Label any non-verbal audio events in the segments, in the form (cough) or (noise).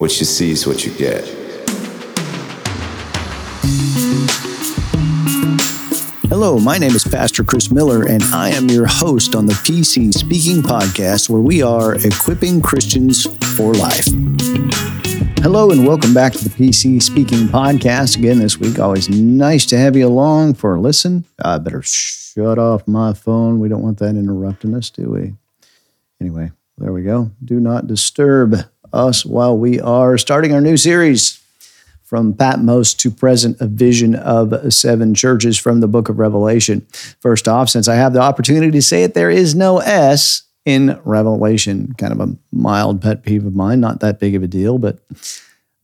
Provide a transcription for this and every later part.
What you see is what you get. Hello, my name is Pastor Chris Miller, and I am your host on the PC Speaking Podcast, where we are equipping Christians for life. Hello, and welcome back to the PC Speaking Podcast again this week. Always nice to have you along for a listen. I better shut off my phone. We don't want that interrupting us, do we? Anyway, there we go. Do not disturb us while we are starting our new series from Patmos to present, a vision of seven churches from the book of Revelation. First off, since I have the opportunity to say it, there is no S in Revelation. Kind of a mild pet peeve of mine, not that big of a deal, but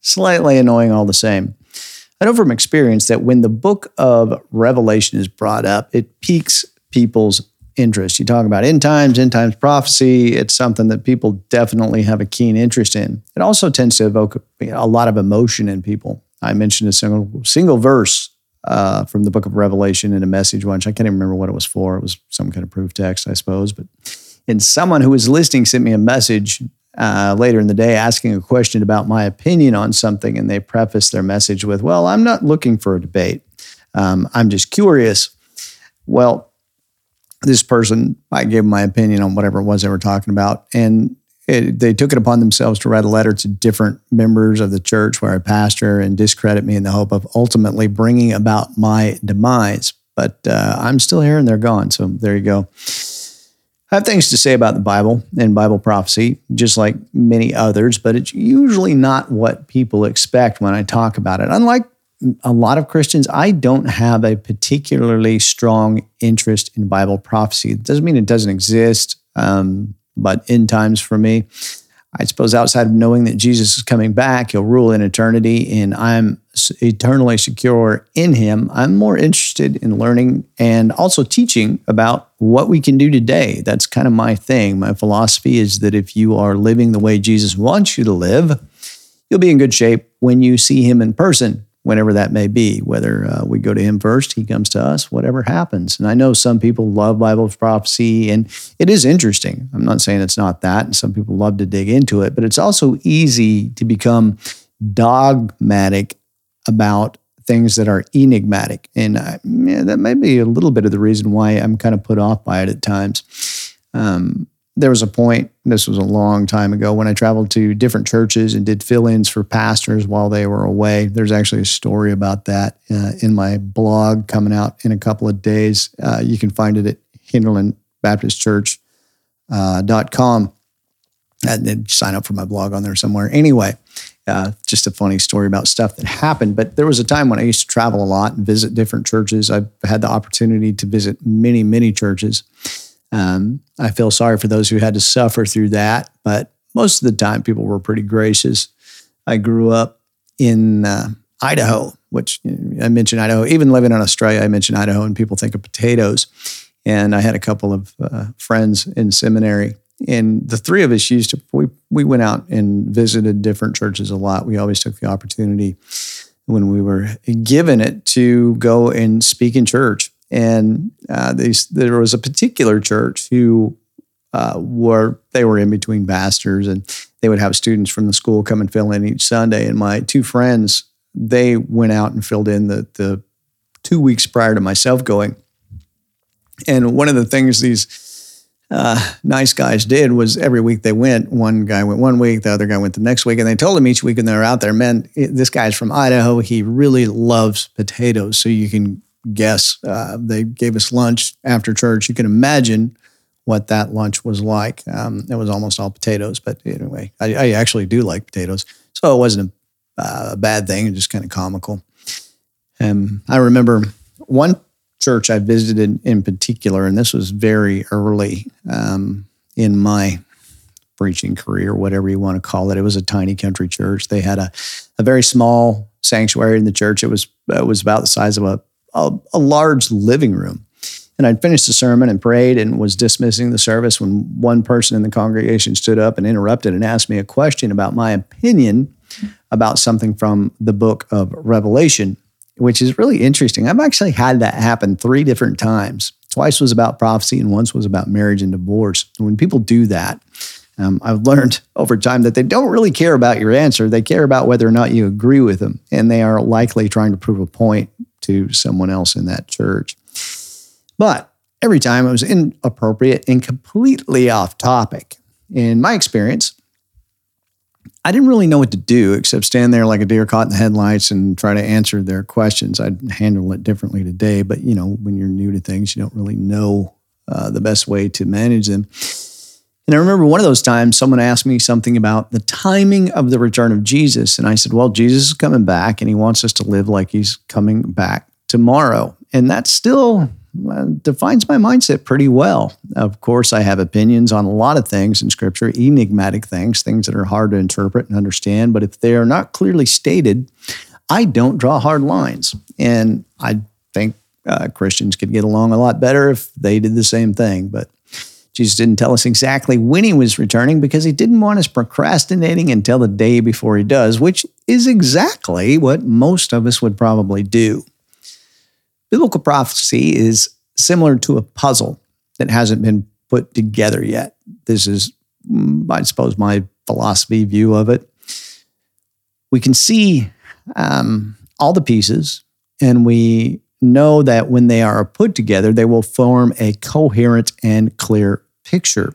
slightly annoying all the same. I know from experience that when the book of Revelation is brought up, it piques people's interest. You talk about end times, end times prophecy. It's something that people definitely have a keen interest in. It also tends to evoke a lot of emotion in people. I mentioned a single single verse uh, from the book of Revelation in a message once. I can't even remember what it was for. It was some kind of proof text, I suppose. But and someone who was listening sent me a message uh, later in the day asking a question about my opinion on something, and they prefaced their message with, "Well, I'm not looking for a debate. Um, I'm just curious." Well, this person, I gave my opinion on whatever it was they were talking about. And it, they took it upon themselves to write a letter to different members of the church where I pastor and discredit me in the hope of ultimately bringing about my demise. But uh, I'm still here and they're gone. So there you go. I have things to say about the Bible and Bible prophecy, just like many others, but it's usually not what people expect when I talk about it. Unlike a lot of Christians, I don't have a particularly strong interest in Bible prophecy. It doesn't mean it doesn't exist, um, but end times for me, I suppose outside of knowing that Jesus is coming back, he'll rule in eternity, and I'm eternally secure in him, I'm more interested in learning and also teaching about what we can do today. That's kind of my thing. My philosophy is that if you are living the way Jesus wants you to live, you'll be in good shape when you see him in person whenever that may be, whether uh, we go to him first, he comes to us, whatever happens. And I know some people love Bible prophecy, and it is interesting. I'm not saying it's not that, and some people love to dig into it, but it's also easy to become dogmatic about things that are enigmatic. And uh, yeah, that may be a little bit of the reason why I'm kind of put off by it at times. Um, there was a point, this was a long time ago, when I traveled to different churches and did fill ins for pastors while they were away. There's actually a story about that uh, in my blog coming out in a couple of days. Uh, you can find it at hinterlandbaptistchurch.com. Uh, and sign up for my blog on there somewhere. Anyway, uh, just a funny story about stuff that happened. But there was a time when I used to travel a lot and visit different churches. I've had the opportunity to visit many, many churches. Um, I feel sorry for those who had to suffer through that, but most of the time people were pretty gracious. I grew up in uh, Idaho, which I mentioned Idaho. Even living in Australia, I mentioned Idaho, and people think of potatoes. And I had a couple of uh, friends in seminary, and the three of us used to we we went out and visited different churches a lot. We always took the opportunity when we were given it to go and speak in church. And uh, these, there was a particular church who uh, were they were in between pastors, and they would have students from the school come and fill in each Sunday. And my two friends, they went out and filled in the the two weeks prior to myself going. And one of the things these uh, nice guys did was every week they went. One guy went one week, the other guy went the next week, and they told him each week when they were out there, "Man, this guy's from Idaho. He really loves potatoes, so you can guess. Uh, they gave us lunch after church. You can imagine what that lunch was like. Um, it was almost all potatoes, but anyway, I, I actually do like potatoes, so it wasn't a, uh, a bad thing. It just kind of comical. And I remember one church I visited in particular, and this was very early um, in my preaching career, whatever you want to call it. It was a tiny country church. They had a, a very small sanctuary in the church. It was it was about the size of a a, a large living room. And I'd finished the sermon and prayed and was dismissing the service when one person in the congregation stood up and interrupted and asked me a question about my opinion about something from the book of Revelation, which is really interesting. I've actually had that happen three different times. Twice was about prophecy and once was about marriage and divorce. When people do that, Um, I've learned (laughs) over time that they don't really care about your answer. They care about whether or not you agree with them, and they are likely trying to prove a point to someone else in that church. But every time it was inappropriate and completely off topic. In my experience, I didn't really know what to do except stand there like a deer caught in the headlights and try to answer their questions. I'd handle it differently today, but you know, when you're new to things, you don't really know uh, the best way to manage them. And I remember one of those times someone asked me something about the timing of the return of Jesus. And I said, Well, Jesus is coming back and he wants us to live like he's coming back tomorrow. And that still uh, defines my mindset pretty well. Of course, I have opinions on a lot of things in scripture, enigmatic things, things that are hard to interpret and understand. But if they are not clearly stated, I don't draw hard lines. And I think uh, Christians could get along a lot better if they did the same thing. But Jesus didn't tell us exactly when he was returning because he didn't want us procrastinating until the day before he does, which is exactly what most of us would probably do. Biblical prophecy is similar to a puzzle that hasn't been put together yet. This is, mm, I suppose, my philosophy view of it. We can see um, all the pieces, and we know that when they are put together, they will form a coherent and clear picture.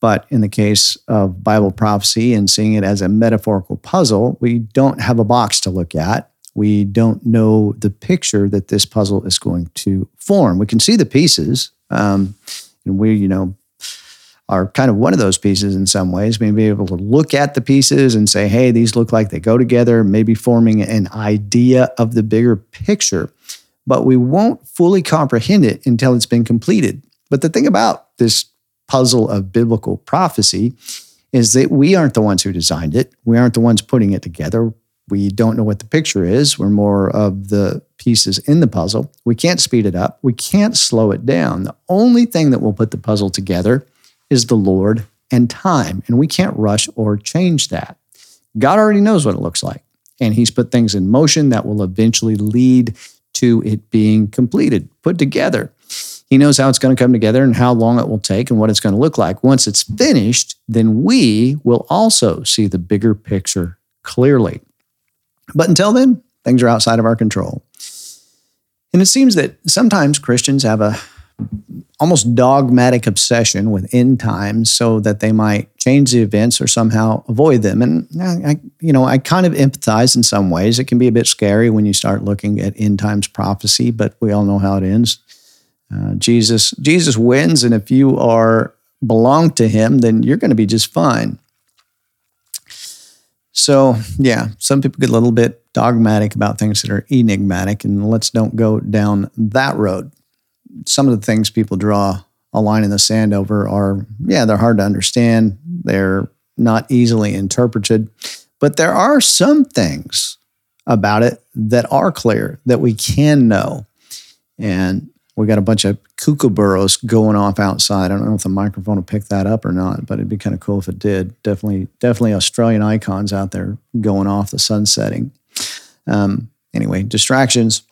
But in the case of Bible prophecy and seeing it as a metaphorical puzzle, we don't have a box to look at. We don't know the picture that this puzzle is going to form. We can see the pieces, um, and we, you know, are kind of one of those pieces in some ways. Maybe be able to look at the pieces and say, hey, these look like they go together, maybe forming an idea of the bigger picture. But we won't fully comprehend it until it's been completed. But the thing about this puzzle of biblical prophecy is that we aren't the ones who designed it. We aren't the ones putting it together. We don't know what the picture is. We're more of the pieces in the puzzle. We can't speed it up. We can't slow it down. The only thing that will put the puzzle together is the Lord and time. And we can't rush or change that. God already knows what it looks like. And He's put things in motion that will eventually lead to it being completed, put together. He knows how it's going to come together and how long it will take and what it's going to look like. Once it's finished, then we will also see the bigger picture clearly. But until then, things are outside of our control. And it seems that sometimes Christians have a almost dogmatic obsession with end times so that they might change the events or somehow avoid them. And I, you know, I kind of empathize in some ways. It can be a bit scary when you start looking at end times prophecy, but we all know how it ends. Uh, Jesus Jesus wins, and if you are belong to Him, then you're going to be just fine. So yeah, some people get a little bit dogmatic about things that are enigmatic, and let's don't go down that road. Some of the things people draw a line in the sand over are yeah, they're hard to understand. They're not easily interpreted, but there are some things about it that are clear that we can know. And we got a bunch of kookaburras going off outside. I don't know if the microphone will pick that up or not, but it'd be kind of cool if it did. Definitely, definitely Australian icons out there going off the sun setting. Um, anyway, distractions.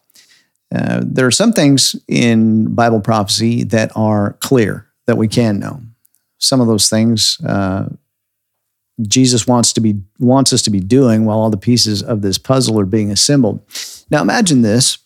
Uh, there are some things in Bible prophecy that are clear that we can know. Some of those things uh, Jesus wants to be wants us to be doing while all the pieces of this puzzle are being assembled. Now, imagine this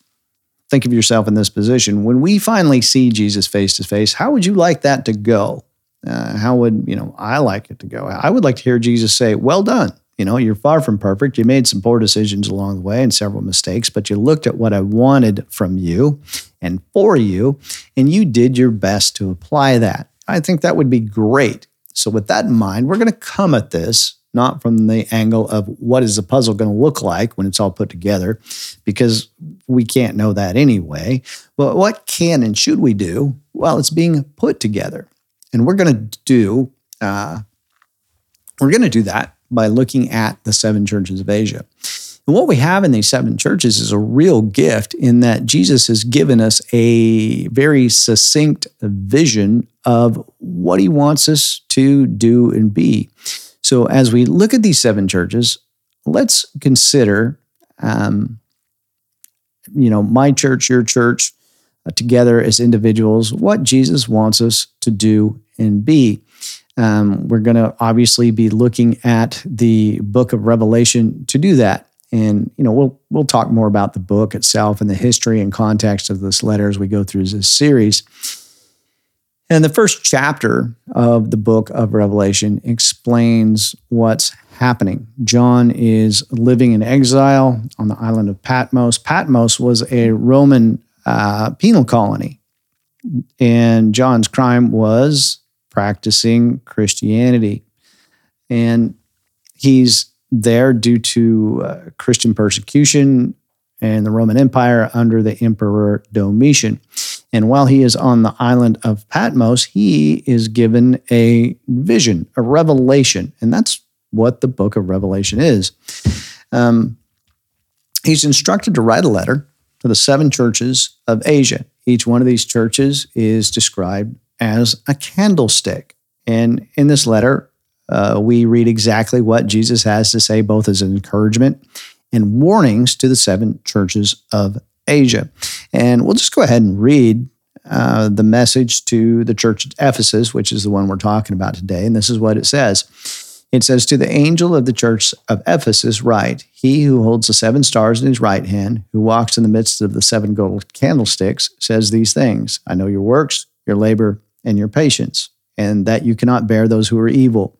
think of yourself in this position. When we finally see Jesus face to face, how would you like that to go? Uh, how would, you know, I like it to go? I would like to hear Jesus say, Well done. You know, you're far from perfect. You made some poor decisions along the way and several mistakes, but you looked at what I wanted from you and for you, and you did your best to apply that. I think that would be great. So, with that in mind, we're going to come at this not from the angle of what is the puzzle going to look like when it's all put together, because we can't know that anyway. But what can and should we do? Well, it's being put together, and we're going to do uh, we're going to do that by looking at the seven churches of Asia. And what we have in these seven churches is a real gift in that Jesus has given us a very succinct vision of what he wants us to do and be. So, as we look at these seven churches, let's consider, um, you know, my church, your church, uh, together as individuals, what Jesus wants us to do and be. Um, we're going to obviously be looking at the book of Revelation to do that. And you know, we'll we'll talk more about the book itself and the history and context of this letter as we go through this series. And the first chapter of the book of Revelation explains what's happening. John is living in exile on the island of Patmos. Patmos was a Roman uh, penal colony, and John's crime was practicing Christianity. And he's there due to uh, Christian persecution and the Roman Empire under the Emperor Domitian. And while he is on the island of Patmos, he is given a vision, a revelation. And that's what the book of Revelation is. Um, he's instructed to write a letter to the seven churches of Asia. Each one of these churches is described as a candlestick. And in this letter, uh, we read exactly what Jesus has to say, both as an encouragement and warnings to the seven churches of Asia. And we'll just go ahead and read uh, the message to the church at Ephesus, which is the one we're talking about today. And this is what it says. It says, To the angel of the church of Ephesus, write, He who holds the seven stars in his right hand, who walks in the midst of the seven gold candlesticks, says these things I know your works, your labor, and your patience, and that you cannot bear those who are evil.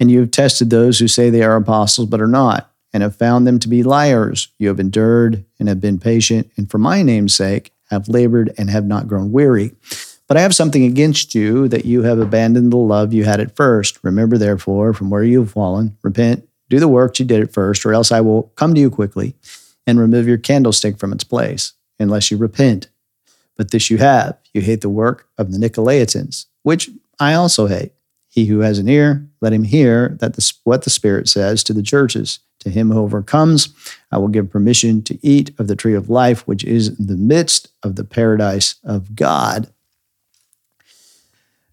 And you have tested those who say they are apostles but are not, and have found them to be liars. You have endured and have been patient, and for my name's sake have labored and have not grown weary. But I have something against you that you have abandoned the love you had at first. Remember, therefore, from where you have fallen, repent, do the works you did at first, or else I will come to you quickly and remove your candlestick from its place, unless you repent. But this you have you hate the work of the Nicolaitans, which I also hate. He who has an ear, let him hear that the, what the Spirit says to the churches. To him who overcomes, I will give permission to eat of the tree of life, which is in the midst of the paradise of God.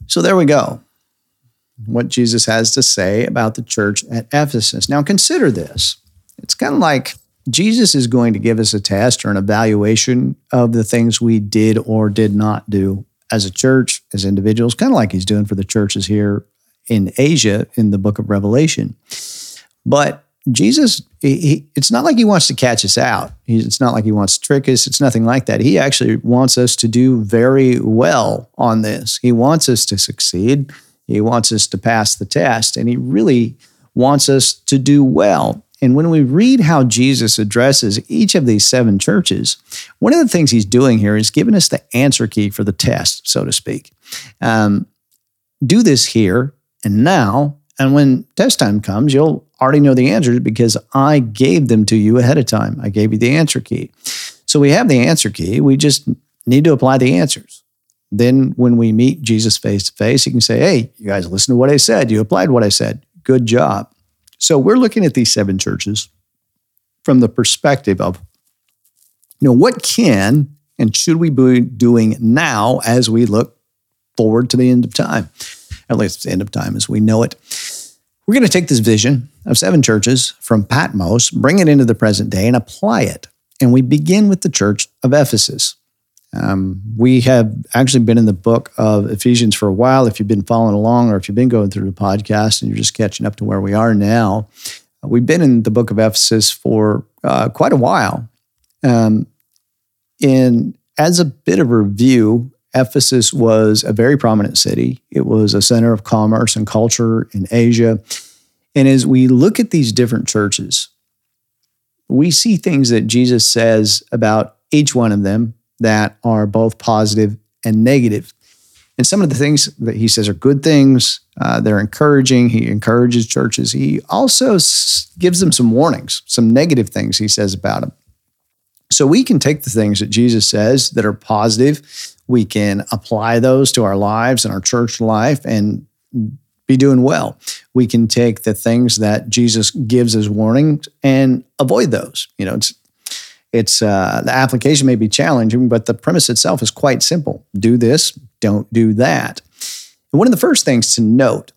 So there we go. What Jesus has to say about the church at Ephesus. Now consider this. It's kind of like Jesus is going to give us a test or an evaluation of the things we did or did not do as a church, as individuals, kind of like he's doing for the churches here in Asia in the book of Revelation. But Jesus, he, it's not like he wants to catch us out. it's not like he wants to trick us. It's nothing like that. He actually wants us to do very well on this. He wants us to succeed. He wants us to pass the test. And he really wants us to do well. And when we read how Jesus addresses each of these seven churches, one of the things he's doing here is giving us the answer key for the test, so to speak. Um, do this here and now. And when test time comes, you'll already know the answers because I gave them to you ahead of time. I gave you the answer key. So we have the answer key. We just need to apply the answers. Then when we meet Jesus face to face, he can say, Hey, you guys listen to what I said. You applied what I said. Good job. So we're looking at these seven churches from the perspective of, you know, what can and should we be doing now as we look forward to the end of time? At least the end of time as we know it. We're going to take this vision of seven churches from Patmos, bring it into the present day, and apply it. And we begin with the church of Ephesus. Um, we have actually been in the book of Ephesians for a while. If you've been following along or if you've been going through the podcast and you're just catching up to where we are now, we've been in the book of Ephesus for uh, quite a while. Um, and as a bit of review, Ephesus was a very prominent city. It was a center of commerce and culture in Asia. And as we look at these different churches, we see things that Jesus says about each one of them that are both positive and negative. And some of the things that he says are good things. Uh, they're encouraging. He encourages churches. He also s- gives them some warnings, some negative things he says about them. So we can take the things that Jesus says that are positive, we can apply those to our lives and our church life and be doing well. We can take the things that Jesus gives as warnings and avoid those. You know, it's it's uh, the application may be challenging, but the premise itself is quite simple. Do this, don't do that. And one of the first things to note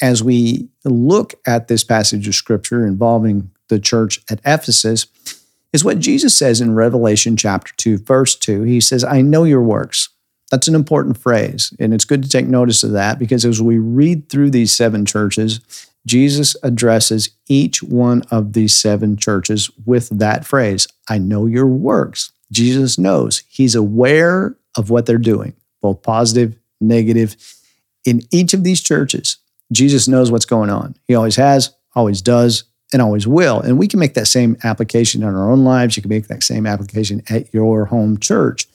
as we look at this passage of scripture involving the church at Ephesus is what Jesus says in Revelation chapter 2, verse 2. He says, I know your works. That's an important phrase. And it's good to take notice of that because as we read through these seven churches, Jesus addresses each one of these seven churches with that phrase I know your works. Jesus knows, he's aware of what they're doing, both positive, negative. In each of these churches, Jesus knows what's going on. He always has, always does, and always will. And we can make that same application in our own lives. You can make that same application at your home church.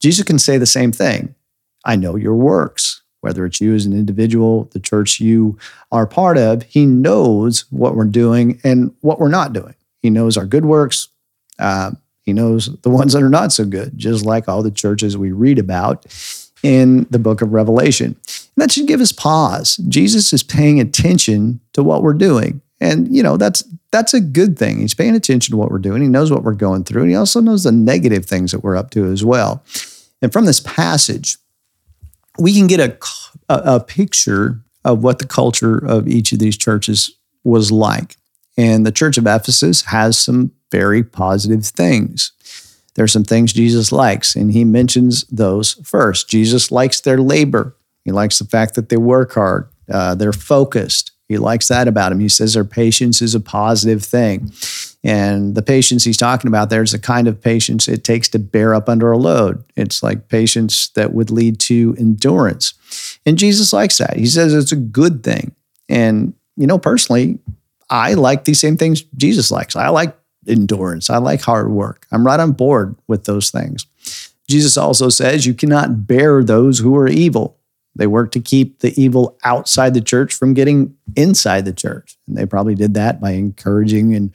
Jesus can say the same thing I know your works, whether it's you as an individual, the church you are part of. He knows what we're doing and what we're not doing. He knows our good works. Uh, he knows the ones that are not so good, just like all the churches we read about in the book of Revelation. And that should give us pause. Jesus is paying attention to what we're doing. And you know, that's that's a good thing. He's paying attention to what we're doing. He knows what we're going through. And he also knows the negative things that we're up to as well. And from this passage, we can get a, a, a picture of what the culture of each of these churches was like. And the church of Ephesus has some very positive things. There's some things Jesus likes, and he mentions those first. Jesus likes their labor. He likes the fact that they work hard, uh, they're focused. He likes that about him. He says their patience is a positive thing. And the patience he's talking about there is the kind of patience it takes to bear up under a load. It's like patience that would lead to endurance. And Jesus likes that. He says it's a good thing. And, you know, personally, I like these same things Jesus likes. I like endurance. I like hard work. I'm right on board with those things. Jesus also says you cannot bear those who are evil. They work to keep the evil outside the church from getting inside the church. And they probably did that by encouraging and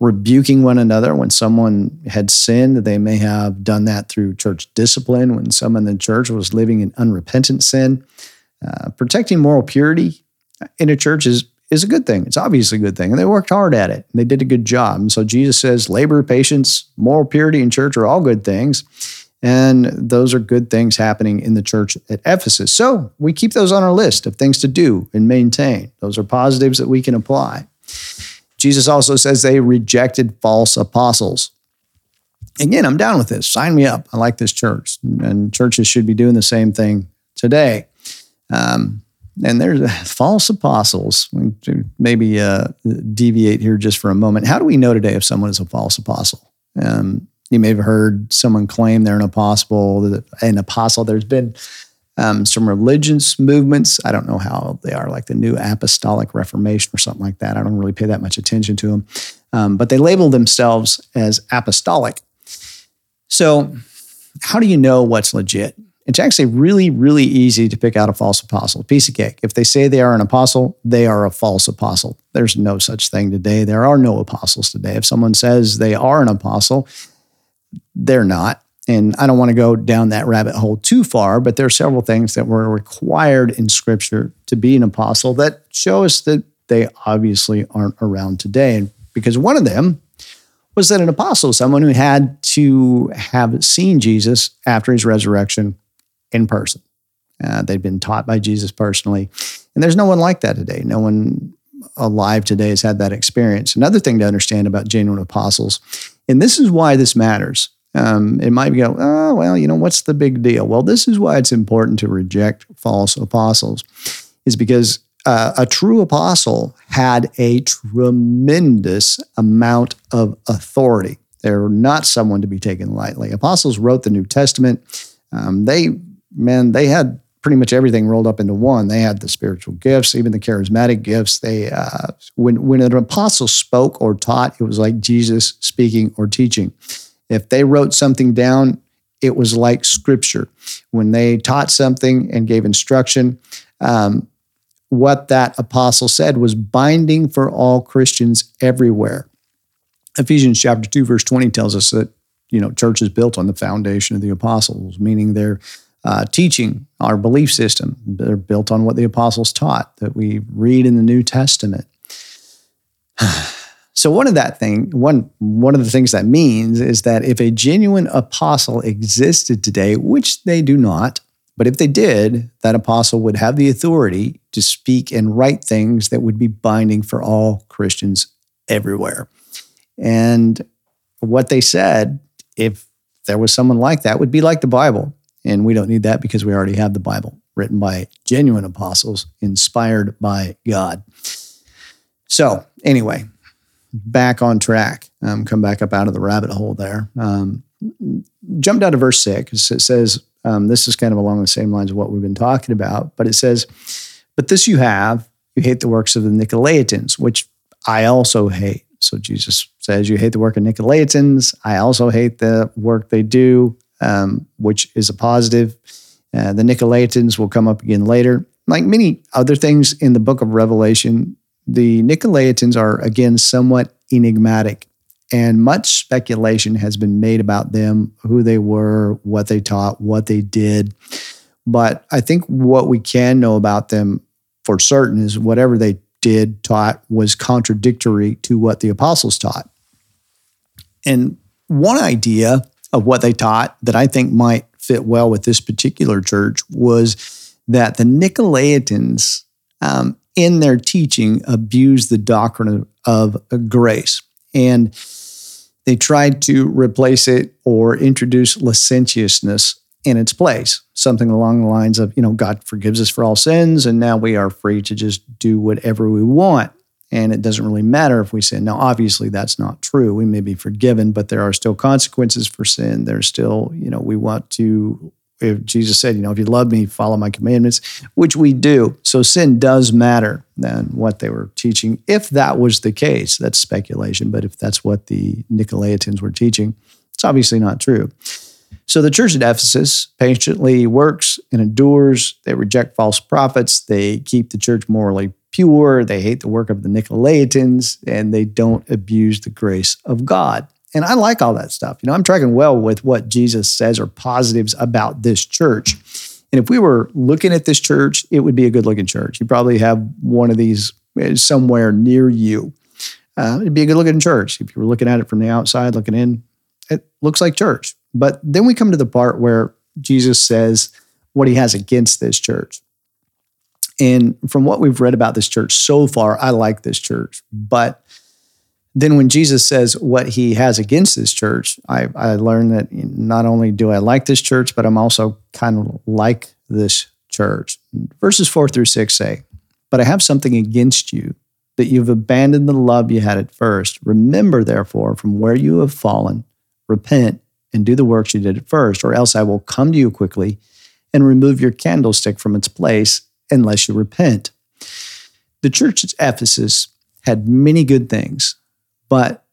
rebuking one another. When someone had sinned, they may have done that through church discipline. When someone in the church was living in unrepentant sin, uh, protecting moral purity in a church is is a good thing. It's obviously a good thing. And they worked hard at it. They did a good job. And so Jesus says labor, patience, moral purity in church are all good things. And those are good things happening in the church at Ephesus. So we keep those on our list of things to do and maintain. Those are positives that we can apply. Jesus also says they rejected false apostles. Again, I'm down with this. Sign me up. I like this church. And churches should be doing the same thing today. Um, and there's (laughs) false apostles. Maybe uh, deviate here just for a moment. How do we know today if someone is a false apostle? Um, you may have heard someone claim they're an apostle. An apostle. There's been um, some religious movements. I don't know how they are, like the New Apostolic Reformation or something like that. I don't really pay that much attention to them, um, but they label themselves as apostolic. So, how do you know what's legit? It's actually really, really easy to pick out a false apostle. Piece of cake. If they say they are an apostle, they are a false apostle. There's no such thing today. There are no apostles today. If someone says they are an apostle, they're not. And I don't want to go down that rabbit hole too far, but there are several things that were required in scripture to be an apostle that show us that they obviously aren't around today. Because one of them was that an apostle someone who had to have seen Jesus after his resurrection in person. Uh, they'd been taught by Jesus personally. And there's no one like that today. No one alive today has had that experience. Another thing to understand about genuine apostles, and this is why this matters. Um, it might go, oh, well, you know, what's the big deal? Well, this is why it's important to reject false apostles, is because uh, a true apostle had a tremendous amount of authority. They're not someone to be taken lightly. Apostles wrote the New Testament. Um, they man, they had pretty much everything rolled up into one. They had the spiritual gifts, even the charismatic gifts. They uh, when when an apostle spoke or taught, it was like Jesus speaking or teaching. If they wrote something down, it was like scripture. When they taught something and gave instruction, um, what that apostle said was binding for all Christians everywhere. Ephesians chapter 2 verse 20 tells us that you know church is built on the foundation of the apostles, meaning they're uh, teaching, our belief system. They're built on what the apostles taught that we read in the New Testament. (sighs) so one of that thing, one one of the things that means is that if a genuine apostle existed today, which they do not, but if they did, that apostle would have the authority to speak and write things that would be binding for all Christians everywhere. And what they said, if there was someone like that, would be like the Bible. And we don't need that because we already have the Bible written by genuine apostles, inspired by God. So, anyway, back on track. Um, come back up out of the rabbit hole there. Um, jump down to verse six. It says, um, this is kind of along the same lines of what we've been talking about, but it says, But this you have, you hate the works of the Nicolaitans, which I also hate. So Jesus says, You hate the work of Nicolaitans. I also hate the work they do, um, which is a positive. Uh, the Nicolaitans will come up again later. Like many other things in the book of Revelation, the Nicolaitans are again somewhat enigmatic, and much speculation has been made about them, who they were, what they taught, what they did. But I think what we can know about them for certain is whatever they did, taught, was contradictory to what the apostles taught. And one idea of what they taught that I think might fit well with this particular church was that the Nicolaitans um, in their teaching abused the doctrine of, grace. And they tried to replace it or introduce licentiousness in its place, something along the lines of, you know, God forgives us for all sins, and now we are free to just do whatever we want. And it doesn't really matter if we sin. Now, obviously, that's not true. We may be forgiven, but there are still consequences for sin. There's still, you know, we want to if Jesus said, you know, if you love me, follow my commandments, which we do. So sin does matter than what they were teaching. If that was the case, that's speculation, but if that's what the Nicolaitans were teaching, it's obviously not true. So the church at Ephesus patiently works and endures. They reject false prophets. They keep the church morally pure. They hate the work of the Nicolaitans, and they don't abuse the grace of God. And I like all that stuff. You know, I'm tracking well with what Jesus says are positives about this church. And if we were looking at this church, it would be a good looking church. You probably have one of these eh, somewhere near you. Uh, it'd be a good looking church. If you were looking at it from the outside, looking in, it looks like church. But then we come to the part where Jesus says what he has against this church. And from what we've read about this church so far, I like this church. But then when Jesus says what he has against this church, I, I learned that not only do I like this church, but I'm also kind of like this church. Verses four through six say, But I have something against you, that you've abandoned the love you had at first. Remember, therefore, from where you have fallen, repent and do the works you did at first, or else I will come to you quickly and remove your candlestick from its place unless you repent. The church at Ephesus had many good things but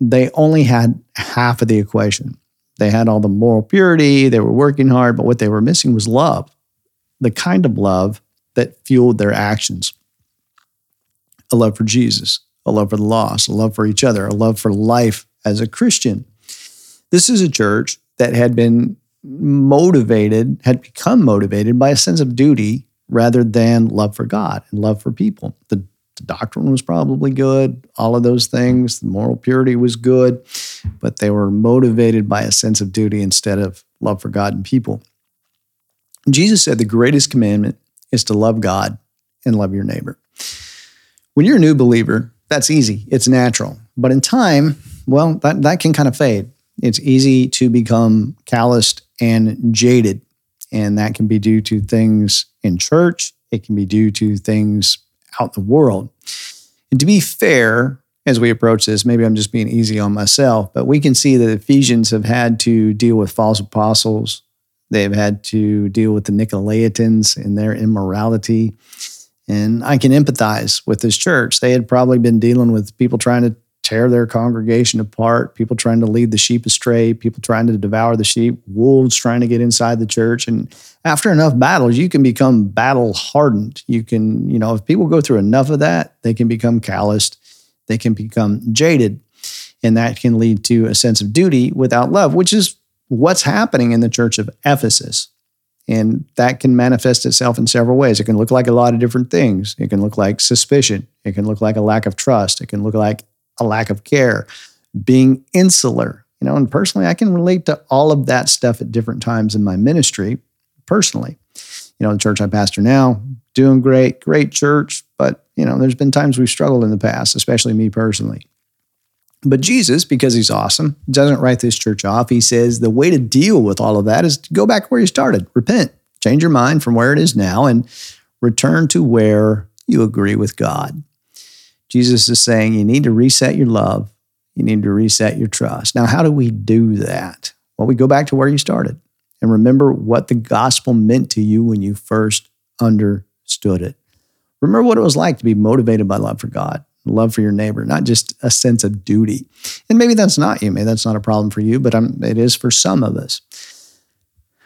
they only had half of the equation. They had all the moral purity, they were working hard, but what they were missing was love, the kind of love that fueled their actions a love for Jesus, a love for the lost, a love for each other, a love for life as a Christian. This is a church that had been motivated, had become motivated by a sense of duty rather than love for God and love for people. The the doctrine was probably good, all of those things. The moral purity was good, but they were motivated by a sense of duty instead of love for God and people. Jesus said the greatest commandment is to love God and love your neighbor. When you're a new believer, that's easy, it's natural. But in time, well, that, that can kind of fade. It's easy to become calloused and jaded. And that can be due to things in church, it can be due to things out the world. And to be fair, as we approach this, maybe I'm just being easy on myself, but we can see that Ephesians have had to deal with false apostles. They've had to deal with the Nicolaitans and their immorality. And I can empathize with this church. They had probably been dealing with people trying to tear their congregation apart, people trying to lead the sheep astray, people trying to devour the sheep, wolves trying to get inside the church. And after enough battles, you can become battle hardened. You can, you know, if people go through enough of that, they can become calloused, they can become jaded. And that can lead to a sense of duty without love, which is what's happening in the church of Ephesus. And that can manifest itself in several ways. It can look like a lot of different things. It can look like suspicion. It can look like a lack of trust. It can look like a lack of care, being insular. You know, and personally, I can relate to all of that stuff at different times in my ministry. Personally, you know, the church I pastor now, doing great, great church, but you know, there's been times we've struggled in the past, especially me personally. But Jesus, because he's awesome, doesn't write this church off. He says the way to deal with all of that is to go back where you started, repent, change your mind from where it is now, and return to where you agree with God. Jesus is saying you need to reset your love, you need to reset your trust. Now, how do we do that? Well, we go back to where you started and remember what the gospel meant to you when you first understood it. Remember what it was like to be motivated by love for God, love for your neighbor, not just a sense of duty. And maybe that's not you, maybe that's not a problem for you, but I'm, it is for some of us.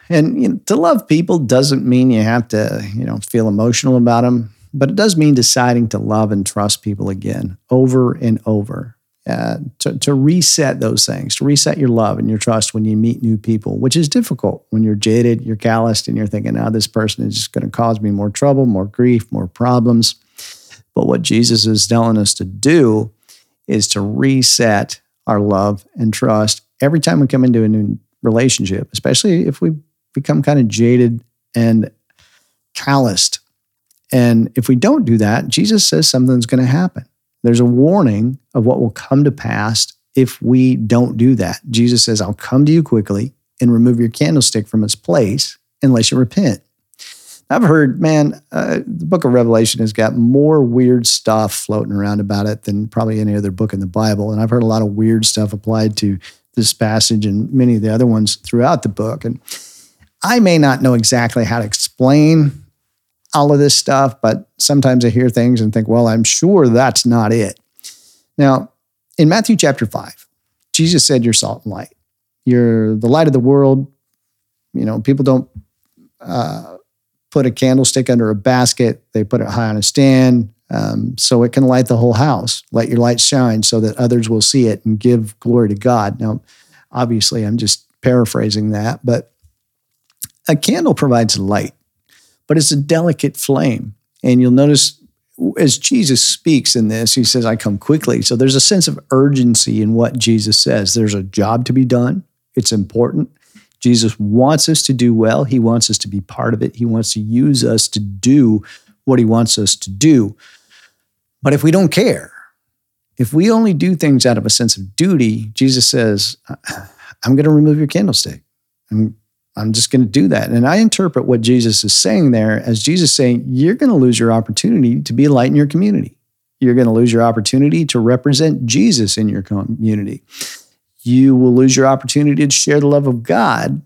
And you know, to love people doesn't mean you have to, you know, feel emotional about them, but it does mean deciding to love and trust people again, over and over. Uh, to, to reset those things, to reset your love and your trust when you meet new people, which is difficult when you're jaded, you're calloused, and you're thinking, now oh, this person is just going to cause me more trouble, more grief, more problems. But what Jesus is telling us to do is to reset our love and trust every time we come into a new relationship, especially if we become kind of jaded and calloused. And if we don't do that, Jesus says something's going to happen. There's a warning of what will come to pass if we don't do that. Jesus says, I'll come to you quickly and remove your candlestick from its place unless you repent. I've heard, man, uh, the book of Revelation has got more weird stuff floating around about it than probably any other book in the Bible. And I've heard a lot of weird stuff applied to this passage and many of the other ones throughout the book. And I may not know exactly how to explain all of this stuff, but sometimes I hear things and think, well, I'm sure that's not it. Now, in Matthew chapter 5, Jesus said, You're salt and light. You're the light of the world. You know, people don't uh, put a candlestick under a basket, they put it high on a stand um, so it can light the whole house. Let your light shine so that others will see it and give glory to God. Now, obviously, I'm just paraphrasing that, but a candle provides light but it's a delicate flame. And you'll notice as Jesus speaks in this, he says, I come quickly. So there's a sense of urgency in what Jesus says. There's a job to be done, it's important. Jesus wants us to do well. He wants us to be part of it. He wants to use us to do what he wants us to do. But if we don't care, if we only do things out of a sense of duty, Jesus says, I'm going to remove your candlestick. I'm just going to do that. And I interpret what Jesus is saying there as Jesus saying, you're going to lose your opportunity to be a light in your community. You're going to lose your opportunity to represent Jesus in your community. You will lose your opportunity to share the love of God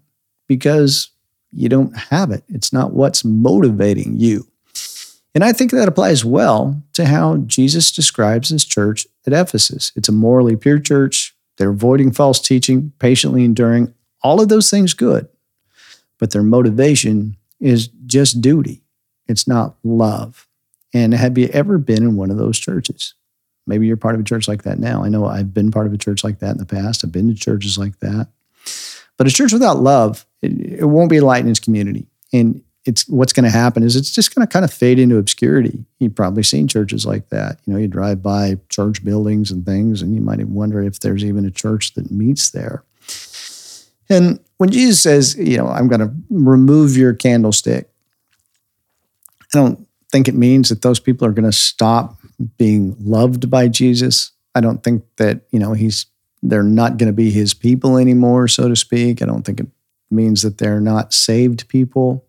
because you don't have it. It's not what's motivating you. And I think that applies well to how Jesus describes his church at Ephesus. It's a morally pure church. They're avoiding false teaching, patiently enduring. All of those things good but their motivation is just duty. It's not love. And have you ever been in one of those churches? Maybe you're part of a church like that now. I know I've been part of a church like that in the past. I've been to churches like that. But a church without love, it, it won't be a light in its community. And it's what's going to happen is it's just going to kind of fade into obscurity. You've probably seen churches like that. You know, you drive by church buildings and things, and you might wonder if there's even a church that meets there. And when Jesus says, you know, I'm going to remove your candlestick, I don't think it means that those people are going to stop being loved by Jesus. I don't think that, you know, he's they're not going to be his people anymore, so to speak. I don't think it means that they're not saved people.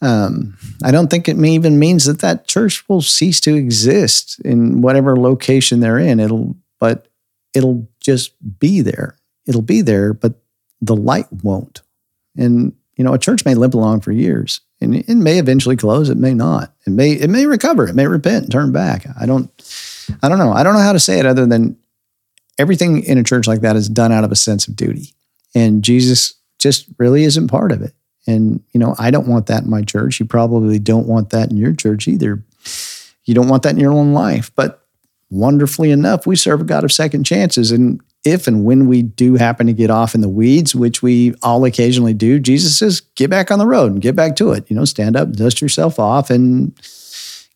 Um, I don't think it even means that that church will cease to exist in whatever location they're in. It'll, but it'll just be there. It'll be there, but the light won't. And you know, a church may limp along for years, and it may eventually close. It may not. It may it may recover. It may repent and turn back. I don't. I don't know. I don't know how to say it other than everything in a church like that is done out of a sense of duty, and Jesus just really isn't part of it. And you know, I don't want that in my church. You probably don't want that in your church either. You don't want that in your own life. But wonderfully enough, we serve a God of second chances, and if and when we do happen to get off in the weeds, which we all occasionally do, Jesus says, get back on the road and get back to it. You know, stand up, dust yourself off, and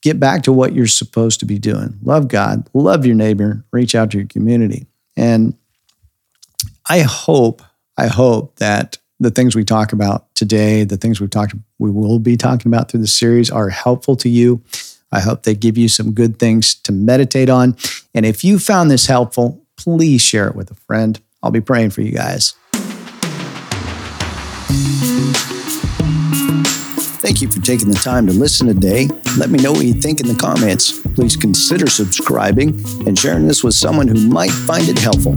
get back to what you're supposed to be doing. Love God, love your neighbor, reach out to your community. And I hope, I hope that the things we talk about today, the things we've talked, we will be talking about through the series are helpful to you. I hope they give you some good things to meditate on. And if you found this helpful, please share it with a friend. I'll be praying for you guys. Thank you for taking the time to listen today. Let me know what you think in the comments. Please consider subscribing and sharing this with someone who might find it helpful.